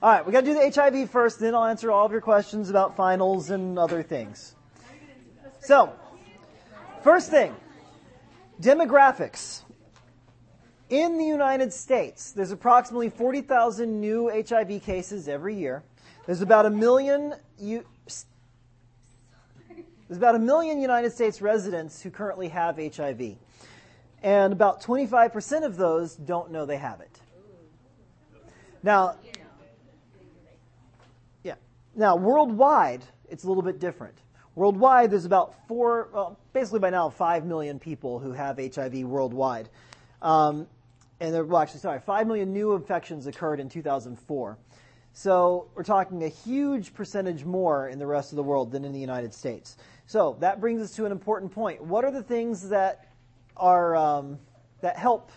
All right, we got to do the HIV first, then I'll answer all of your questions about finals and other things. So, first thing, demographics. In the United States, there's approximately 40,000 new HIV cases every year. There's about a million there's about a million United States residents who currently have HIV. And about 25% of those don't know they have it. Now. Now, worldwide, it's a little bit different. Worldwide, there's about four, well, basically by now, five million people who have HIV worldwide. Um, and there, well, actually, sorry, five million new infections occurred in 2004. So we're talking a huge percentage more in the rest of the world than in the United States. So that brings us to an important point. What are the things that are um, that help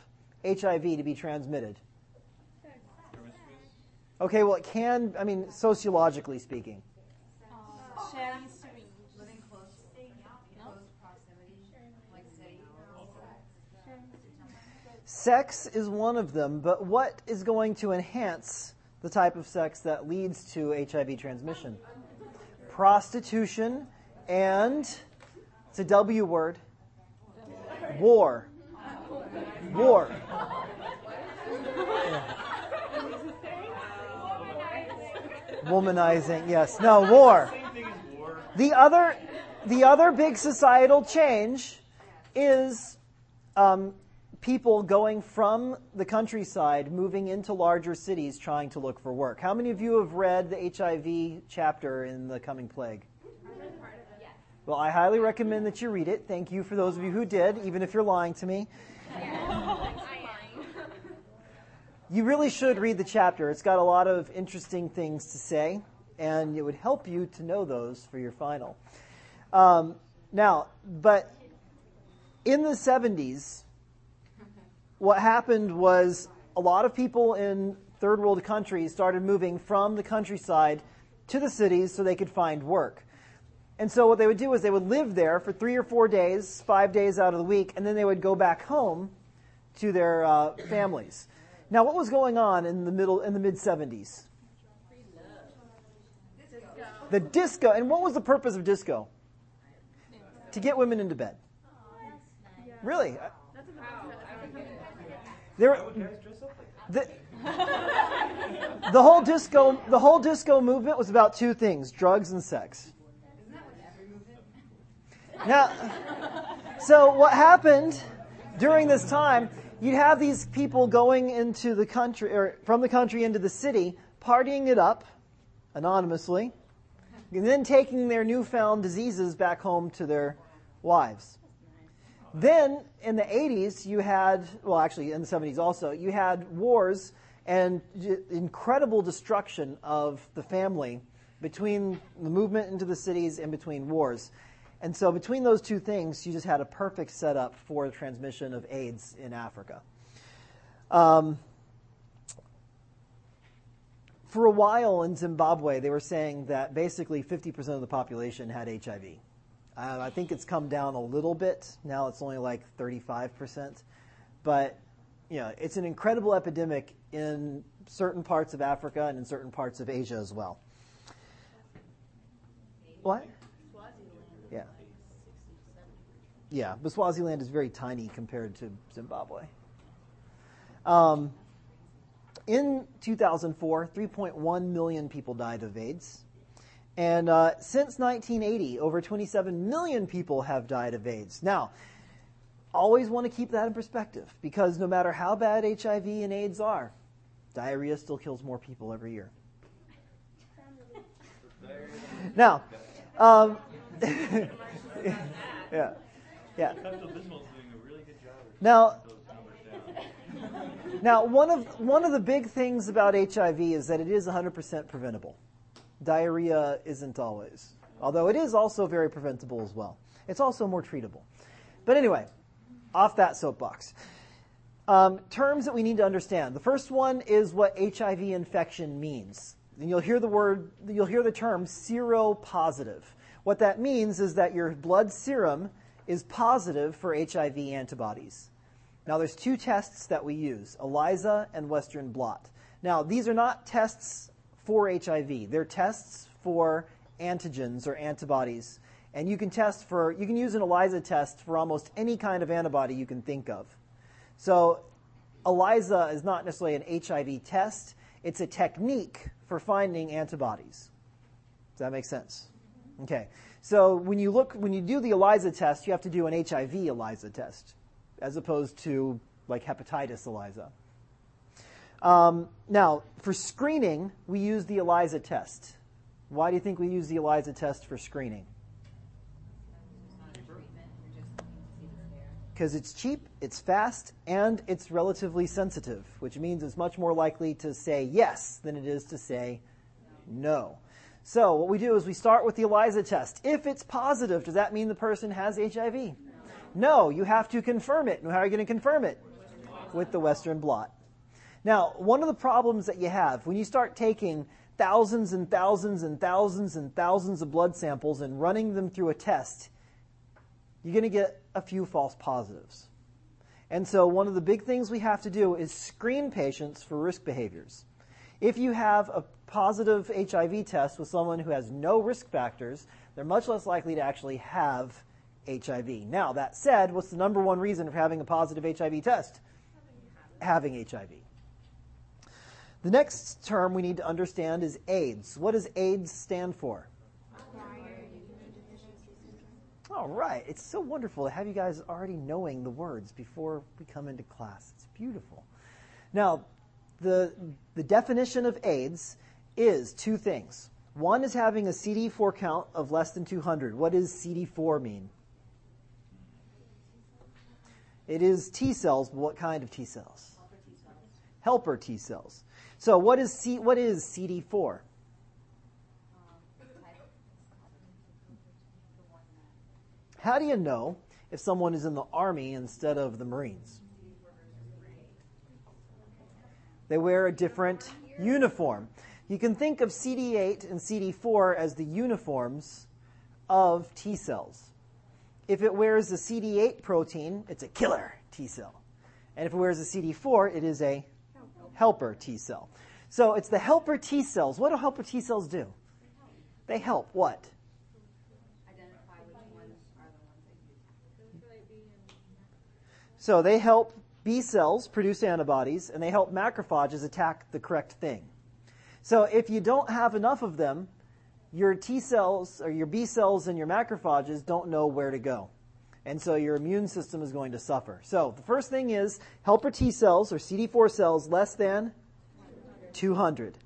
HIV to be transmitted? Okay, well, it can. I mean, sociologically speaking. Sex is one of them, but what is going to enhance the type of sex that leads to HIV transmission? Prostitution and it's a W word. War. War. Womanizing, yes. No, war. The other, the other big societal change is um, people going from the countryside, moving into larger cities, trying to look for work. How many of you have read the HIV chapter in The Coming Plague? Well, I highly recommend that you read it. Thank you for those of you who did, even if you're lying to me. You really should read the chapter. It's got a lot of interesting things to say, and it would help you to know those for your final. Um, now, but in the 70s, what happened was a lot of people in third world countries started moving from the countryside to the cities so they could find work. And so what they would do is they would live there for three or four days, five days out of the week, and then they would go back home to their uh, families. Now, what was going on in the middle in the mid 70s? The disco. And what was the purpose of disco? To get women into bed. Really? There, the, the whole disco the whole disco movement was about two things: drugs and sex. Now, so what happened during this time you'd have these people going into the country, or from the country into the city, partying it up anonymously, and then taking their newfound diseases back home to their wives. Then in the 80s, you had, well, actually in the 70s also, you had wars and incredible destruction of the family between the movement into the cities and between wars. And so between those two things, you just had a perfect setup for the transmission of AIDS in Africa. Um, for a while in Zimbabwe, they were saying that basically 50% of the population had HIV. Uh, I think it's come down a little bit. Now it's only like 35%. But, you know, it's an incredible epidemic in certain parts of Africa and in certain parts of Asia as well. What? Yeah. Yeah, but Swaziland is very tiny compared to Zimbabwe. Um, in 2004, 3.1 million people died of AIDS. And uh, since 1980, over 27 million people have died of AIDS. Now, always want to keep that in perspective because no matter how bad HIV and AIDS are, diarrhea still kills more people every year. now, um, yeah, yeah. Now, now one of one of the big things about HIV is that it is 100% preventable. Diarrhea isn't always, although it is also very preventable as well. It's also more treatable. But anyway, off that soapbox. Um, terms that we need to understand. The first one is what HIV infection means. And you'll hear the word, you'll hear the term seropositive. What that means is that your blood serum is positive for HIV antibodies. Now, there's two tests that we use ELISA and Western blot. Now, these are not tests for HIV. They're tests for antigens or antibodies. And you can test for, you can use an ELISA test for almost any kind of antibody you can think of. So ELISA is not necessarily an HIV test, it's a technique for finding antibodies. Does that make sense? Okay. So when you look, when you do the ELISA test, you have to do an HIV ELISA test, as opposed to like hepatitis ELISA. Um, now, for screening, we use the ELISA test. Why do you think we use the ELISA test for screening? Because it's cheap, it's fast, and it's relatively sensitive, which means it's much more likely to say yes than it is to say no. So what we do is we start with the ELISA test. If it's positive, does that mean the person has HIV? No, you have to confirm it. And how are you going to confirm it? With the Western blot. Now, one of the problems that you have when you start taking thousands and thousands and thousands and thousands of blood samples and running them through a test, you're going to get a few false positives. And so one of the big things we have to do is screen patients for risk behaviors. If you have a positive HIV test with someone who has no risk factors, they're much less likely to actually have HIV. Now, that said, what's the number one reason for having a positive HIV test? Having HIV. The next term we need to understand is AIDS. What does AIDS stand for? All right. It's so wonderful to have you guys already knowing the words before we come into class. It's beautiful. Now, the, the definition of AIDS is two things. One is having a CD4 count of less than 200. What does CD4 mean? It is T cells, but what kind of T cells? Helper T cells. So what is C, what is CD4? Um, How do you know if someone is in the army instead of the Marines? They wear a different uniform. You can think of CD8 and CD4 as the uniforms of T cells. If it wears the CD8 protein, it's a killer T cell. And if it wears a CD4, it is a helper T cell. So it's the helper T cells. What do helper T cells do? They help what? So they help B cells produce antibodies, and they help macrophages attack the correct thing. So if you don't have enough of them, your T cells or your B cells and your macrophages don't know where to go. And so your immune system is going to suffer. So the first thing is helper T cells or CD4 cells less than 200.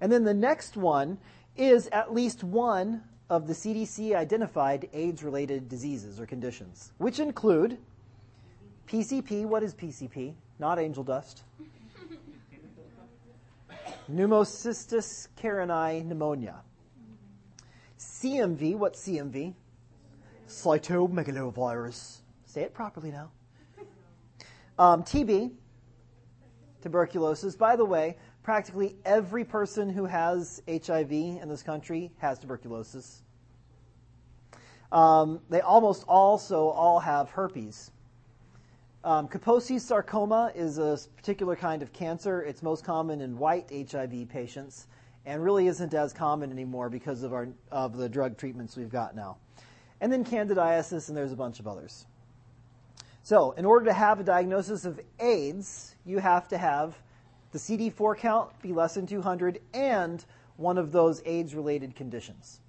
And then the next one is at least one of the CDC identified AIDS related diseases or conditions, which include PCP. What is PCP? Not angel dust. Pneumocystis carinii pneumonia. CMV. What's CMV? Cytomegalovirus. Say it properly now. Um, TB, tuberculosis. By the way, practically every person who has HIV in this country has tuberculosis. Um, they almost also all have herpes. Um, Kaposi sarcoma is a particular kind of cancer. It's most common in white HIV patients and really isn't as common anymore because of, our, of the drug treatments we've got now. And then candidiasis, and there's a bunch of others. So, in order to have a diagnosis of AIDS, you have to have the CD4 count be less than 200 and one of those AIDS related conditions.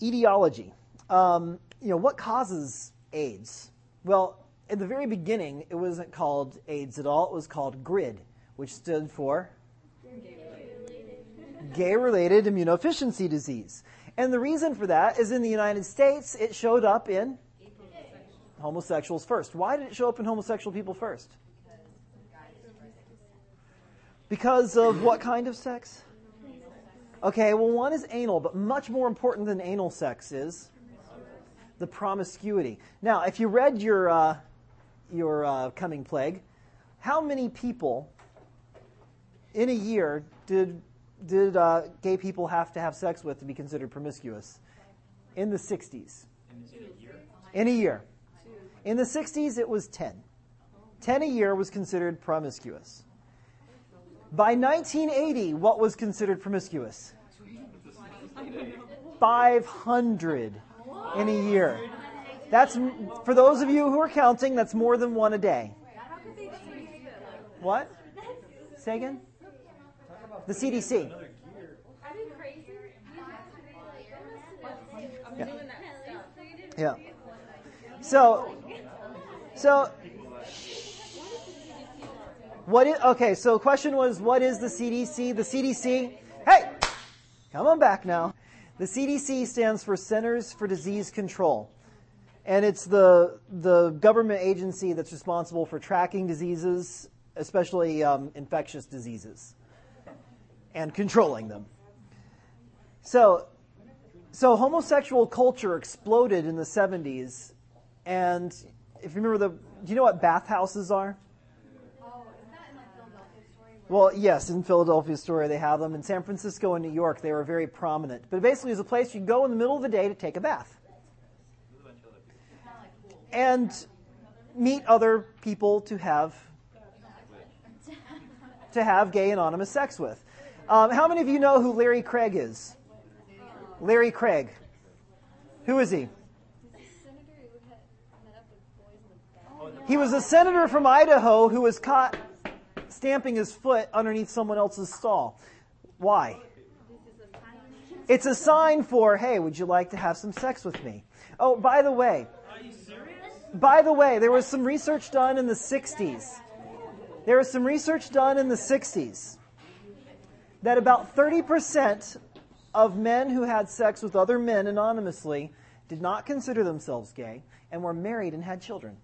Etiology. Um, you know, what causes AIDS? Well, in the very beginning, it wasn't called AIDS at all. It was called GRID, which stood for gay related immunodeficiency disease. And the reason for that is in the United States, it showed up in homosexuals first. Why did it show up in homosexual people first? Because of what kind of sex? Okay, well, one is anal, but much more important than anal sex is the promiscuity. Now, if you read your uh, your uh, coming plague, how many people in a year did did uh, gay people have to have sex with to be considered promiscuous? In the 60s. In a year. In the 60s, it was 10. 10 a year was considered promiscuous. By 1980, what was considered promiscuous? 500 in a year. That's, for those of you who are counting, that's more than one a day. What? Say again? The CDC. Yeah. Yeah. So, so, what is, okay, so question was, what is the CDC? The CDC, hey, come on back now. The CDC stands for Centers for Disease Control. And it's the, the government agency that's responsible for tracking diseases, especially um, infectious diseases, and controlling them. So, so homosexual culture exploded in the 70s, and if you remember the, do you know what bathhouses are? Well, yes, in Philadelphia story they have them. In San Francisco and New York they were very prominent. But basically it's a place you go in the middle of the day to take a bath. And meet other people to have to have gay anonymous sex with. Um, how many of you know who Larry Craig is? Larry Craig. Who is he? He was a senator from Idaho who was caught stamping his foot underneath someone else's stall. Why? It's a sign for, hey, would you like to have some sex with me? Oh, by the way, by the way, there was some research done in the 60s. There was some research done in the 60s that about 30% of men who had sex with other men anonymously did not consider themselves gay and were married and had children.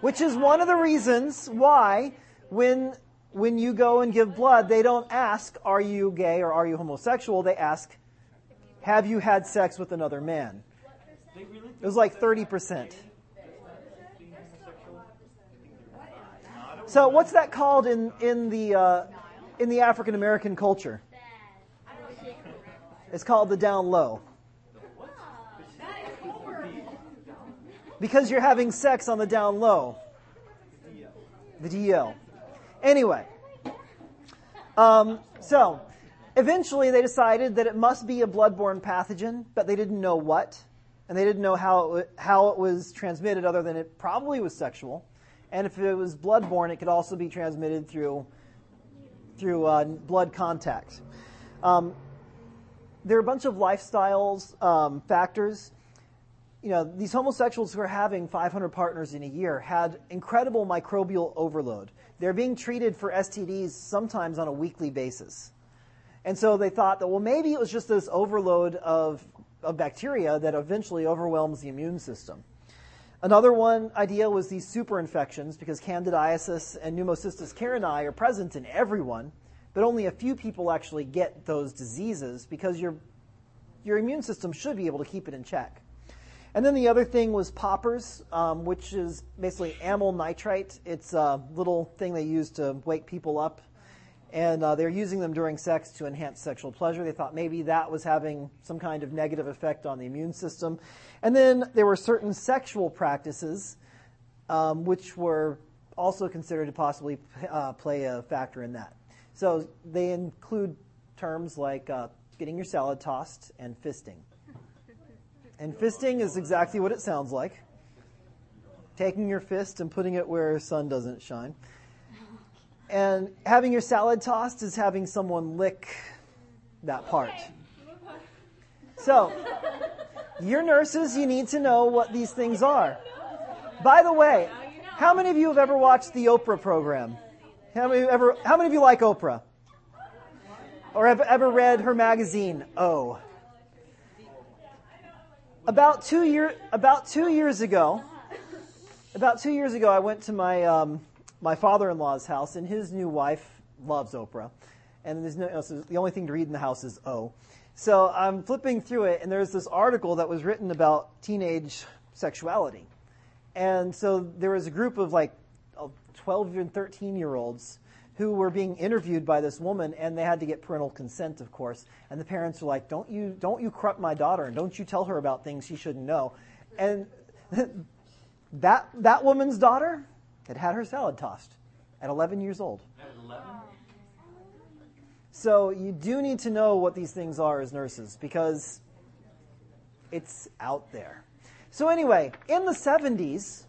Which is one of the reasons why when when you go and give blood, they don't ask, are you gay or are you homosexual? They ask, have you had sex with another man? It was like 30%. So what's that called in, in the, uh, in the African American culture? It's called the down low. Because you're having sex on the down low. The DL. Anyway. Um, so, eventually they decided that it must be a bloodborne pathogen, but they didn't know what. And they didn't know how it, how it was transmitted other than it probably was sexual. And if it was bloodborne, it could also be transmitted through, through uh, blood contact. Um, there are a bunch of lifestyles, um, factors you know, these homosexuals who are having 500 partners in a year had incredible microbial overload. They're being treated for STDs sometimes on a weekly basis. And so they thought that, well, maybe it was just this overload of, of bacteria that eventually overwhelms the immune system. Another one idea was these super infections because candidiasis and pneumocystis carinii are present in everyone, but only a few people actually get those diseases because your, your immune system should be able to keep it in check. And then the other thing was poppers, um, which is basically amyl nitrite. It's a little thing they use to wake people up. And uh, they're using them during sex to enhance sexual pleasure. They thought maybe that was having some kind of negative effect on the immune system. And then there were certain sexual practices um, which were also considered to possibly uh, play a factor in that. So they include terms like uh, getting your salad tossed and fisting. And fisting is exactly what it sounds like. Taking your fist and putting it where the sun doesn't shine. And having your salad tossed is having someone lick that part. So, you're nurses, you need to know what these things are. By the way, how many of you have ever watched the Oprah program? How many, ever, how many of you like Oprah? Or have ever read her magazine, Oh? about two year about two years ago, about two years ago, I went to my um, my father-in-law's house, and his new wife loves Oprah, and there's no so the only thing to read in the house is O. So I'm flipping through it, and there's this article that was written about teenage sexuality, and so there was a group of like 12 and 13 year olds who were being interviewed by this woman, and they had to get parental consent, of course. And the parents were like, "Don't you, don't you corrupt my daughter, and don't you tell her about things she shouldn't know." And that that woman's daughter had had her salad tossed at 11 years old. At 11? So you do need to know what these things are as nurses because it's out there. So anyway, in the 70s,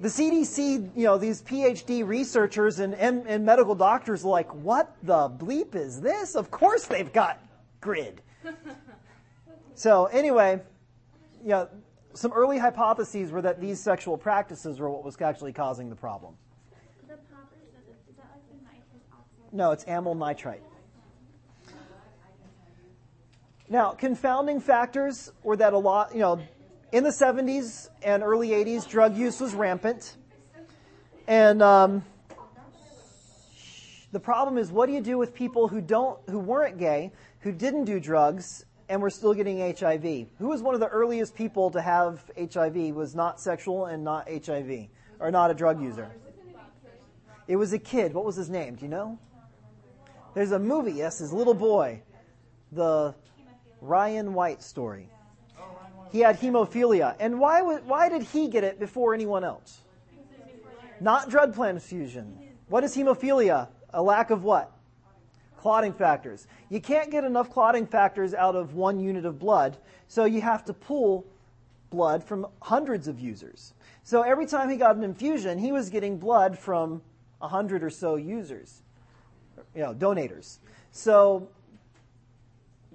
the CDC, you know, these PhD researchers and, and, and medical doctors are like, what the bleep is this? Of course they've got grid. so anyway, you know, some early hypotheses were that these sexual practices were what was actually causing the problem. The poppers, is that like the nitrous oxide? No, it's amyl nitrite. Now, confounding factors were that a lot, you know, in the 70s and early 80s, drug use was rampant. And um, the problem is, what do you do with people who don't, who weren't gay, who didn't do drugs, and we're still getting HIV? Who was one of the earliest people to have HIV? Was not sexual and not HIV, or not a drug user. It was a kid. What was his name? Do you know? There's a movie. Yes, his little boy, the Ryan White story. He had hemophilia, and why? wa- Why did he get it before anyone else? Not drug transfusion. What is hemophilia? A lack of what? Clotting factors. You can't get enough clotting factors out of one unit of blood, so you have to pull blood from hundreds of users. So every time he got an infusion, he was getting blood from a hundred or so users, you know, donators. So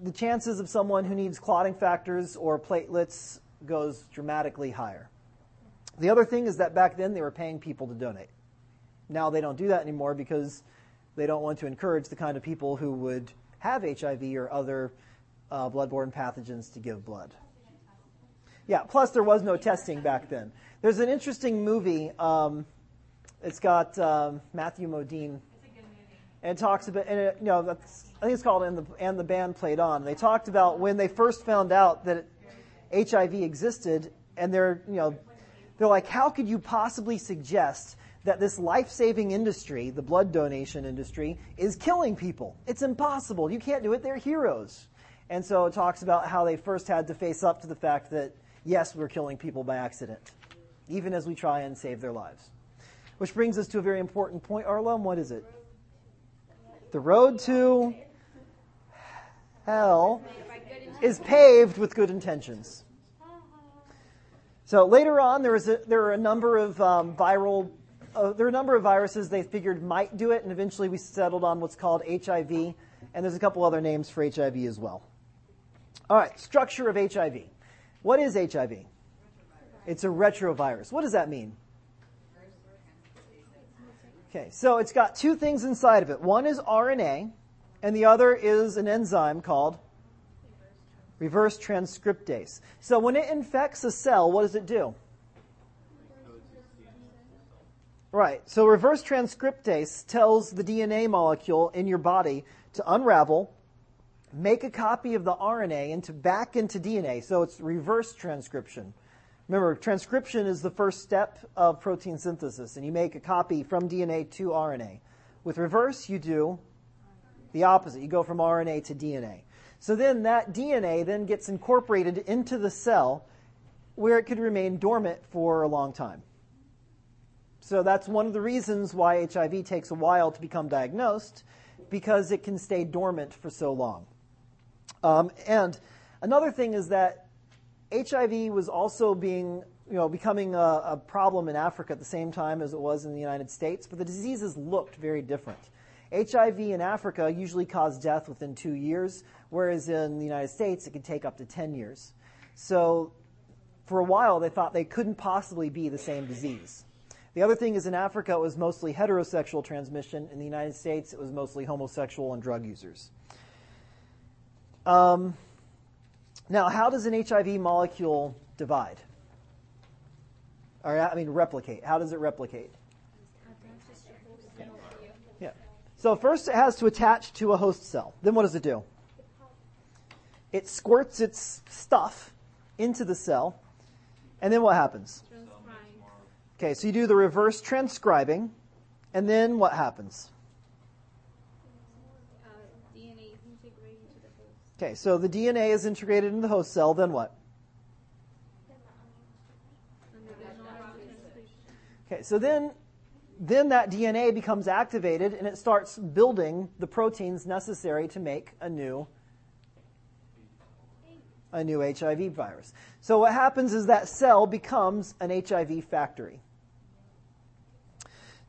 the chances of someone who needs clotting factors or platelets goes dramatically higher. The other thing is that back then they were paying people to donate. Now they don't do that anymore because they don't want to encourage the kind of people who would have HIV or other uh, bloodborne pathogens to give blood. Yeah, plus there was no testing back then. There's an interesting movie. Um, it's got um, Matthew Modine. And it talks about, and it, you know, I think it's called "And the and the band played on." They talked about when they first found out that HIV existed, and they're, you know, they're like, how could you possibly suggest that this life-saving industry, the blood donation industry, is killing people? It's impossible. You can't do it. They're heroes. And so it talks about how they first had to face up to the fact that yes, we're killing people by accident, even as we try and save their lives. Which brings us to a very important point, Arlum. What is it? The road to hell is paved with good intentions. So later on, there, was a, there are a number of um, viral, uh, there are a number of viruses they figured might do it, and eventually we settled on what's called HIV, and there's a couple other names for HIV as well. All right, structure of HIV. What is HIV? It's a retrovirus. What does that mean? Okay, so it's got two things inside of it. One is RNA, and the other is an enzyme called reverse transcriptase. So when it infects a cell, what does it do? Right. So reverse transcriptase tells the DNA molecule in your body to unravel, make a copy of the RNA into back into DNA. So it's reverse transcription. Remember, transcription is the first step of protein synthesis, and you make a copy from DNA to RNA. With reverse, you do the opposite. You go from RNA to DNA. So then that DNA then gets incorporated into the cell where it could remain dormant for a long time. So that's one of the reasons why HIV takes a while to become diagnosed, because it can stay dormant for so long. Um, and another thing is that HIV was also being, you know, becoming a, a problem in Africa at the same time as it was in the United States, but the diseases looked very different. HIV in Africa usually caused death within two years, whereas in the United States it could take up to 10 years. So for a while they thought they couldn't possibly be the same disease. The other thing is in Africa it was mostly heterosexual transmission. In the United States it was mostly homosexual and drug users. Um, now, how does an HIV molecule divide? Or, I mean, replicate. How does it replicate? Yeah. So first it has to attach to a host cell. Then what does it do? It squirts its stuff into the cell. And then what happens? Okay, so you do the reverse transcribing. And then what happens? Uh, DNA is integrated into the host. Okay, so the DNA is integrated into the host cell. Then what? And the non-transcription. Okay, so then, then that DNA becomes activated and it starts building the proteins necessary to make a new a new HIV virus. So what happens is that cell becomes an HIV factory.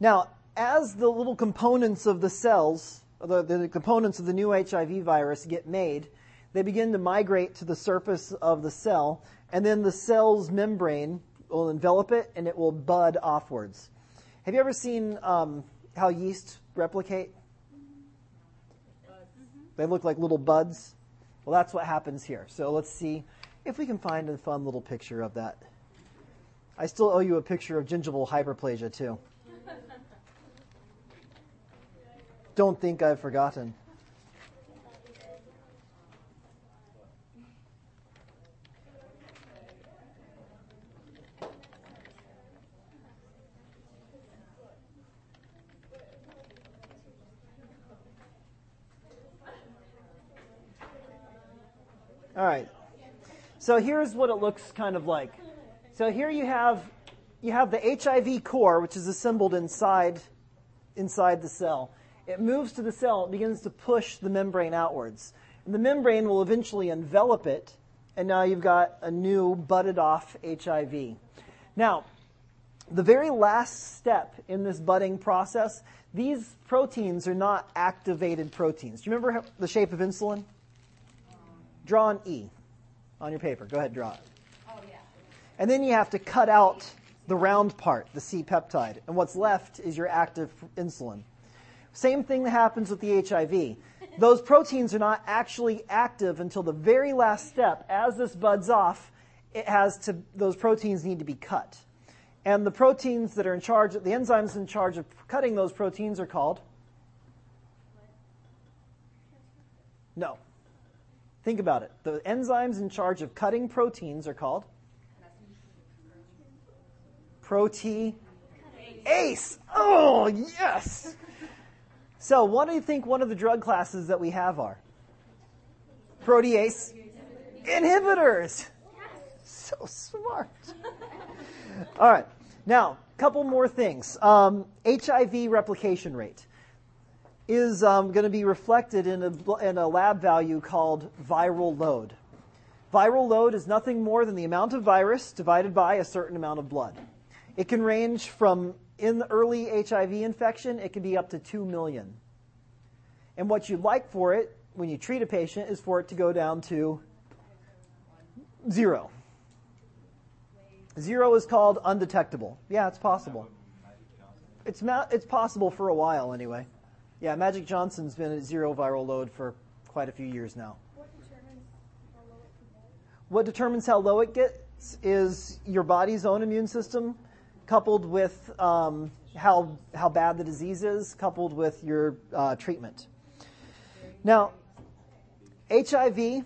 Now, as the little components of the cells, the, the components of the new HIV virus get made, they begin to migrate to the surface of the cell, and then the cell's membrane will envelop it and it will bud offwards. Have you ever seen um, how yeast replicate? They look like little buds. Well, that's what happens here. So let's see if we can find a fun little picture of that. I still owe you a picture of gingival hyperplasia, too. Don't think I've forgotten. All right. So here's what it looks kind of like. So here you have you have the HIV core, which is assembled inside inside the cell. It moves to the cell, it begins to push the membrane outwards. And the membrane will eventually envelop it, and now you've got a new budded off HIV. Now, the very last step in this budding process, these proteins are not activated proteins. Do you remember the shape of insulin? Draw an E on your paper. Go ahead, draw it. Oh, yeah. And then you have to cut out the round part, the C peptide. And what's left is your active insulin. Same thing that happens with the HIV. Those proteins are not actually active until the very last step. As this buds off, it has to, those proteins need to be cut. And the proteins that are in charge, the enzymes in charge of cutting those proteins are called? No. Think about it. The enzymes in charge of cutting proteins are called? Protease. Oh, yes! So, what do you think one of the drug classes that we have are? Protease inhibitors. So smart. All right. Now, a couple more things. Um, HIV replication rate is um, going to be reflected in a, in a lab value called viral load. Viral load is nothing more than the amount of virus divided by a certain amount of blood. It can range from in the early HIV infection, it can be up to 2 million. And what you'd like for it when you treat a patient is for it to go down to zero. Zero is called undetectable. Yeah, it's possible. It's, ma- it's possible for a while anyway. Yeah, Magic Johnson's been at zero viral load for quite a few years now. What determines how low it can get? What determines how low it gets is your body's own immune system, coupled with um, how how bad the disease is, coupled with your uh, treatment. Now, HIV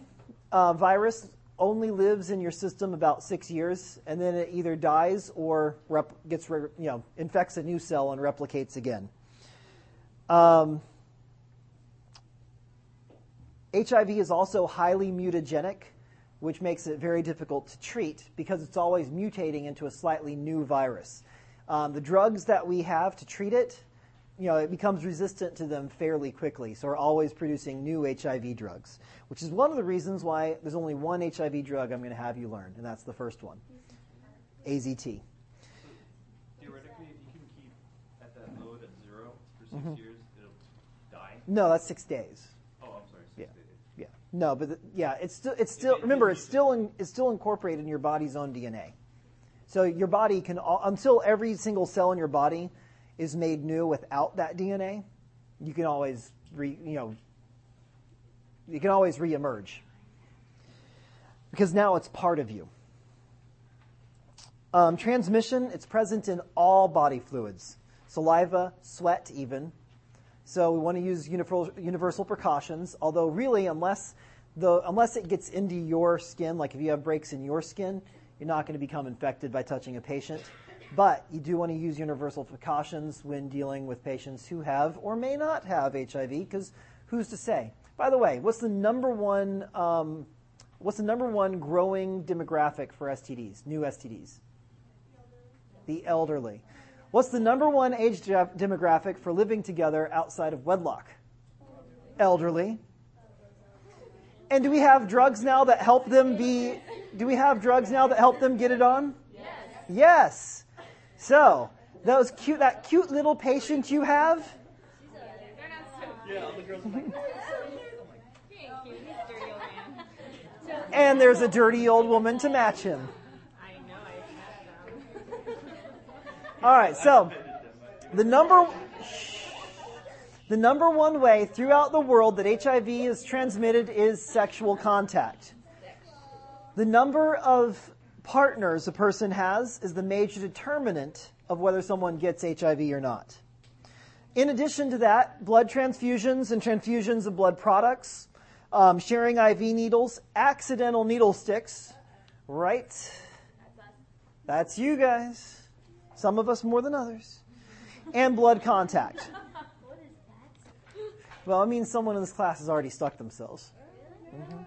uh, virus only lives in your system about six years, and then it either dies or rep- gets re- you know infects a new cell and replicates again. Um, HIV is also highly mutagenic, which makes it very difficult to treat because it's always mutating into a slightly new virus. Um, the drugs that we have to treat it, you know, it becomes resistant to them fairly quickly. So we're always producing new HIV drugs, which is one of the reasons why there's only one HIV drug I'm going to have you learn, and that's the first one, AZT. Theoretically, if you can keep at that load at zero for 6 years, it'll die. No, that's six days. Oh, I'm sorry, six Yeah. days. Yeah. No, but the, yeah, it's still it's still remember it's still in, it's still incorporated in your body's own DNA. So your body can al- until every single cell in your body is made new without that DNA, you can always re, you know you can always reemerge because now it's part of you. Um, transmission, it's present in all body fluids, saliva, sweat, even. So we want to use universal, precautions, although really, unless, the, unless it gets into your skin, like if you have breaks in your skin, you're not going to become infected by touching a patient. But you do want to use universal precautions when dealing with patients who have or may not have HIV, because who's to say? By the way, what's the number one, um, what's the number one growing demographic for STDs, new STDs? The elderly. What's the number one age de- demographic for living together outside of wedlock? Elderly. And do we have drugs now that help them be, do we have drugs now that help them get it on? Yes. Yes. So, those cute, that cute little patient you have, Yeah, all the girls are like, and there's a dirty old woman to match him. I know I've had them. All right, so the number the number one way throughout the world that HIV is transmitted is sexual contact. The number of partners a person has is the major determinant of whether someone gets HIV or not. In addition to that, blood transfusions and transfusions of blood products, um, sharing IV needles, accidental needle sticks, right? That's you guys. Some of us more than others. And blood contact. Well, it means someone in this class has already stuck themselves. Mhm.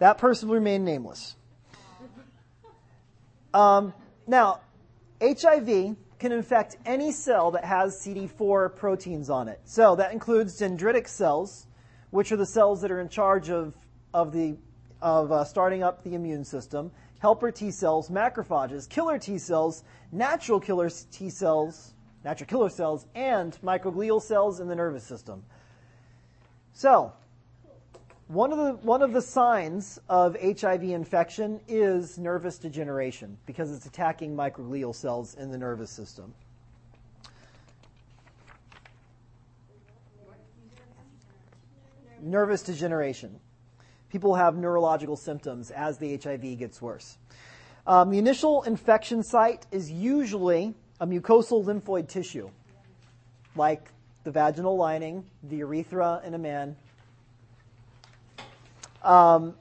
That person will remain nameless. Um, now, HIV can infect any cell that has CD4 proteins on it. So that includes dendritic cells, which are the cells that are in charge of, of, the, of uh, starting up the immune system, helper T cells, macrophages, killer T cells, natural killer T cells, natural killer cells, and microglial cells in the nervous system. So, one of the one of the signs of HIV infection is nervous degeneration because it's attacking microglial cells in the nervous system. Nervous degeneration. People have neurological symptoms as the HIV gets worse. Um, the initial infection site is usually a mucosal lymphoid tissue, like the vaginal lining, the urethra in a man, um,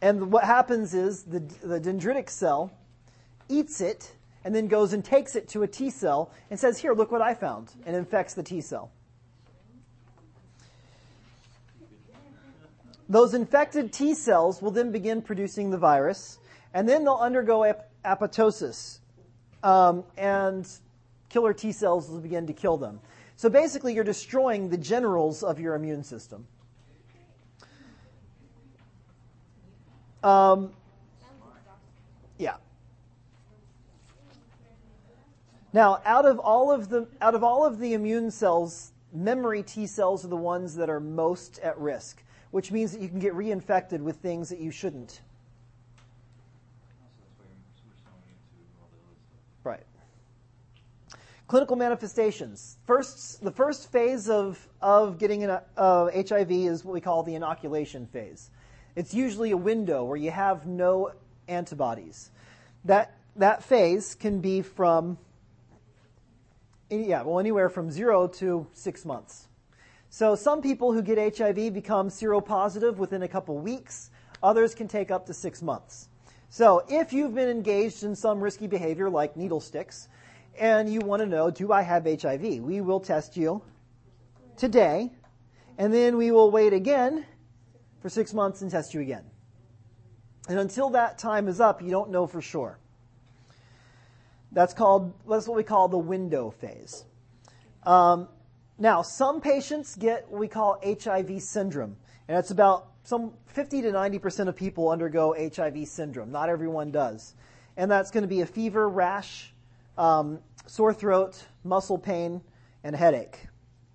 and what happens is the, the dendritic cell eats it and then goes and takes it to a T cell and says, Here, look what I found, and infects the T cell. Those infected T cells will then begin producing the virus, and then they'll undergo ap- apoptosis, um, and killer T cells will begin to kill them. So basically, you're destroying the generals of your immune system. Um, yeah. Now, out of all of the out of all of the immune cells, memory T cells are the ones that are most at risk, which means that you can get reinfected with things that you shouldn't. Right. Clinical manifestations. First, the first phase of of getting an uh, HIV is what we call the inoculation phase. It's usually a window where you have no antibodies. That that phase can be from yeah, well, anywhere from zero to six months. So some people who get HIV become seropositive within a couple weeks. Others can take up to six months. So if you've been engaged in some risky behavior like needle sticks, and you want to know, do I have HIV? We will test you today, and then we will wait again for six months and test you again. And until that time is up, you don't know for sure. That's called, that's what we call the window phase. Um, now, some patients get what we call HIV syndrome, and it's about some 50 to 90% of people undergo HIV syndrome. Not everyone does. And that's going to be a fever, rash, um, sore throat, muscle pain, and headache.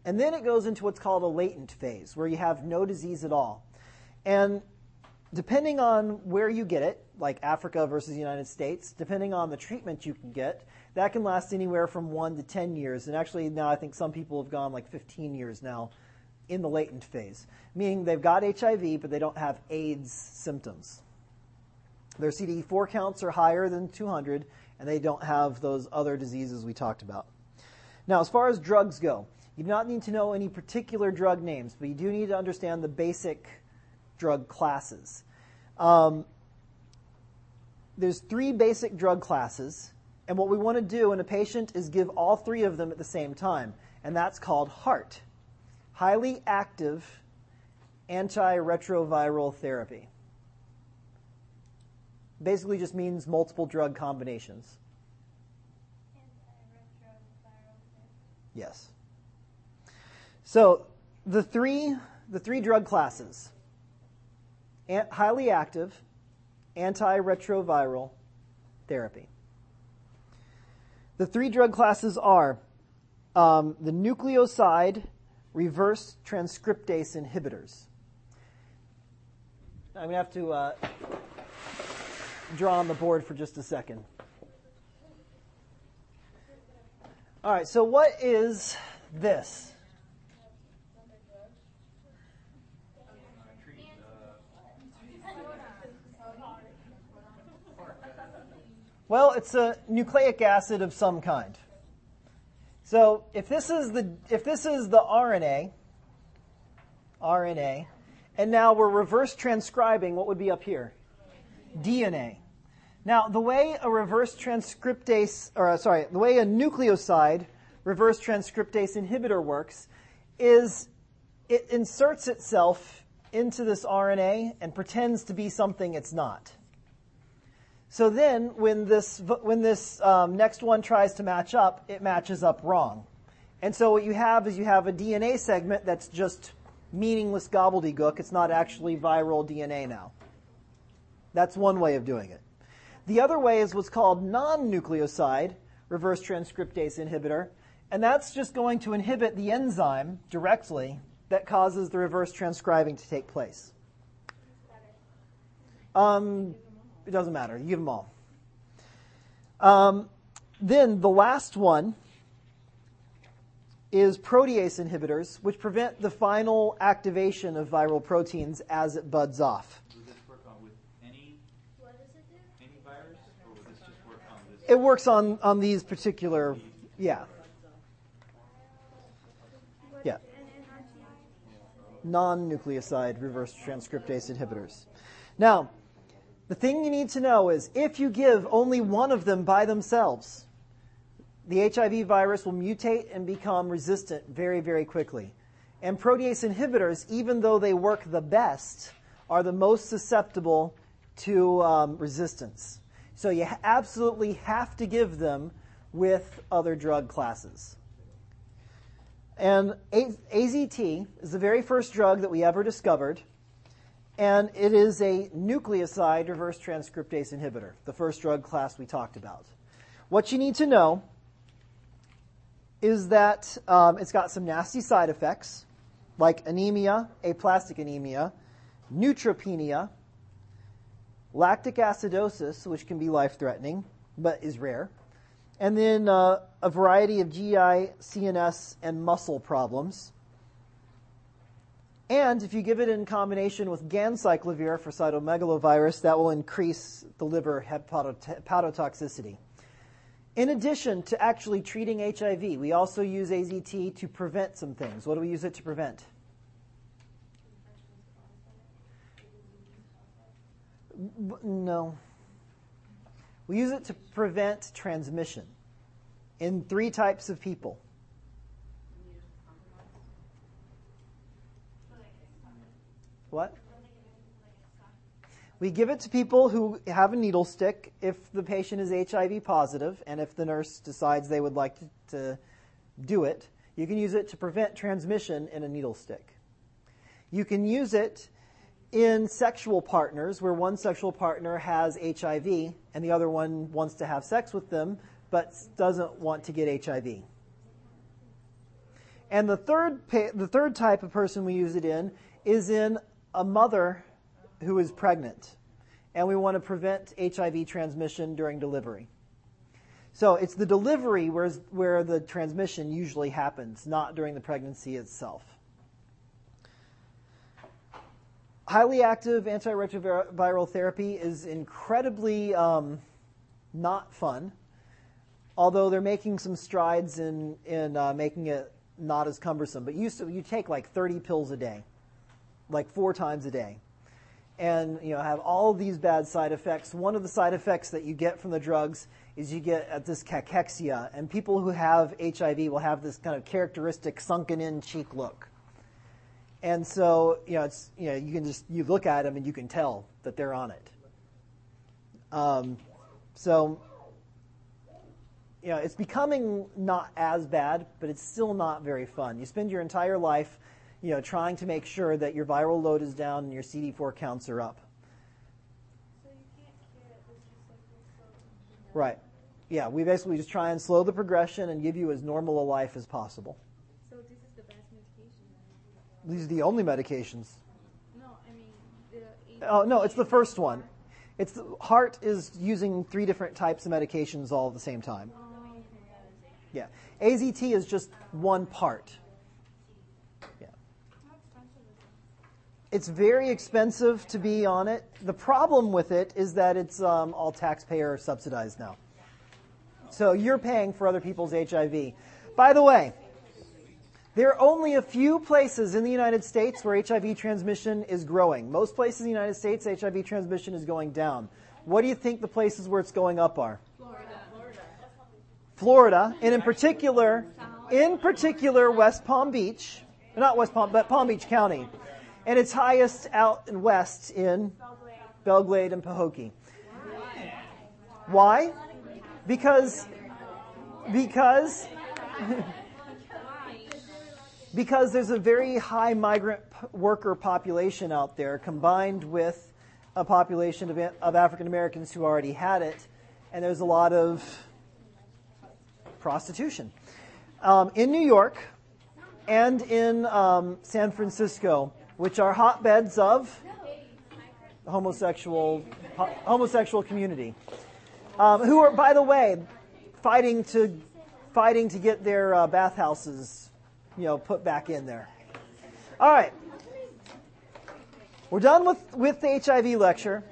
And then it goes into what's called a latent phase, where you have no disease at all. And depending on where you get it, like Africa versus the United States, depending on the treatment you can get, that can last anywhere from one to 10 years. And actually, now I think some people have gone like 15 years now in the latent phase, meaning they've got HIV, but they don't have AIDS symptoms. Their CD4 counts are higher than 200, and they don't have those other diseases we talked about. Now, as far as drugs go, you do not need to know any particular drug names, but you do need to understand the basic drug classes. Um, there's three basic drug classes, and what we want to do in a patient is give all three of them at the same time, and that's called HAART, highly active antiretroviral therapy. Basically, just means multiple drug combinations. Yes. So the three the three drug classes: highly active, antiretroviral therapy. The three drug classes are um, the nucleoside reverse transcriptase inhibitors. I'm going to have to uh, draw on the board for just a second. All right, so what is this? Well, it's a nucleic acid of some kind. So if this is the if this is the RNA, RNA, and now we're reverse transcribing what would be up here? DNA. Now, the way a reverse transcriptase, or uh, sorry, the way a nucleoside reverse transcriptase inhibitor works is it inserts itself into this RNA and pretends to be something it's not. So then, when this when this um, next one tries to match up, it matches up wrong, and so what you have is you have a DNA segment that's just meaningless gobbledygook. It's not actually viral DNA now. That's one way of doing it. The other way is what's called non-nucleoside reverse transcriptase inhibitor, and that's just going to inhibit the enzyme directly that causes the reverse transcribing to take place. Um, it doesn't matter. You give them all. Um, then the last one is protease inhibitors, which prevent the final activation of viral proteins as it buds off. would this work on with any, What does it do? any virus, or would this just work on this? It works on, on these particular, yeah, yeah, non-nucleoside reverse transcriptase inhibitors. Now, the thing you need to know is if you give only one of them by themselves, the HIV virus will mutate and become resistant very, very quickly. And protease inhibitors, even though they work the best, are the most susceptible to um, resistance. So you absolutely have to give them with other drug classes. And AZT is the very first drug that we ever discovered, and it is a nucleoside reverse transcriptase inhibitor, the first drug class we talked about. What you need to know is that um, it's got some nasty side effects, like anemia, aplastic anemia, neutropenia, lactic acidosis, which can be life threatening but is rare, and then uh, a variety of GI, CNS, and muscle problems. And if you give it in combination with ganciclovir for cytomegalovirus, that will increase the liver hepatotoxicity. In addition to actually treating HIV, we also use AZT to prevent some things. What do we use it to prevent? No. We use it to prevent transmission in three types of people. What? We give it to people who have a needle stick if the patient is HIV positive and if the nurse decides they would like to, to do it. You can use it to prevent transmission in a needle stick. You can use it in sexual partners where one sexual partner has HIV and the other one wants to have sex with them but doesn't want to get HIV. And the third, the third type of person we use it in is in a mother who is pregnant. And we want to prevent HIV transmission during delivery. So it's the delivery where, where the transmission usually happens, not during the pregnancy itself. Highly active antiretroviral therapy is incredibly um, not fun, although they're making some strides in, in uh, making it not as cumbersome. But you, you take like 30 pills a day, like four times a day and you know have all these bad side effects. One of the side effects that you get from the drugs is you get at this cachexia, and people who have HIV will have this kind of characteristic sunken in cheek look. And so you know it's you know you can just you look at them and you can tell that they're on it. Um, so you know, it's becoming not as bad, but it's still not very fun. You spend your entire life, you know, trying to make sure that your viral load is down and your CD4 counts are up. So you can't cure it, it's just like. Right. Yeah, we basically just try and slow the progression and give you as normal a life as possible. So this is the best medication? These are the only medications. No, I mean, the Oh, no, it's the first one. It's the, HAART is using three different types of medications all at the same time. Oh, yeah. AZT is just one part. Yeah. How expensive is it? It's very expensive to be on it. The problem with it is that it's um, all taxpayer subsidized now. So you're paying for other people's HIV. By the way, there are only a few places in the United States where HIV transmission is growing. Most places in the United States, HIV transmission is going down. What do you think the places where it's going up are? Florida, Florida, Florida. and in particular, in particular, West Palm Beach, not West Palm, but Palm Beach County, and it's highest out in west in Belle Glade and Pahokee. Why? Because, because, because there's a very high migrant worker population out there, combined with a population of, of African Americans who already had it, and there's a lot of prostitution. Um, in New York and in um, San Francisco, which are hotbeds of homosexual ho- homosexual community, um, who are, by the way, fighting to fighting to get their uh, bathhouses, you know, put back in there. All right, we're done with with the HIV lecture.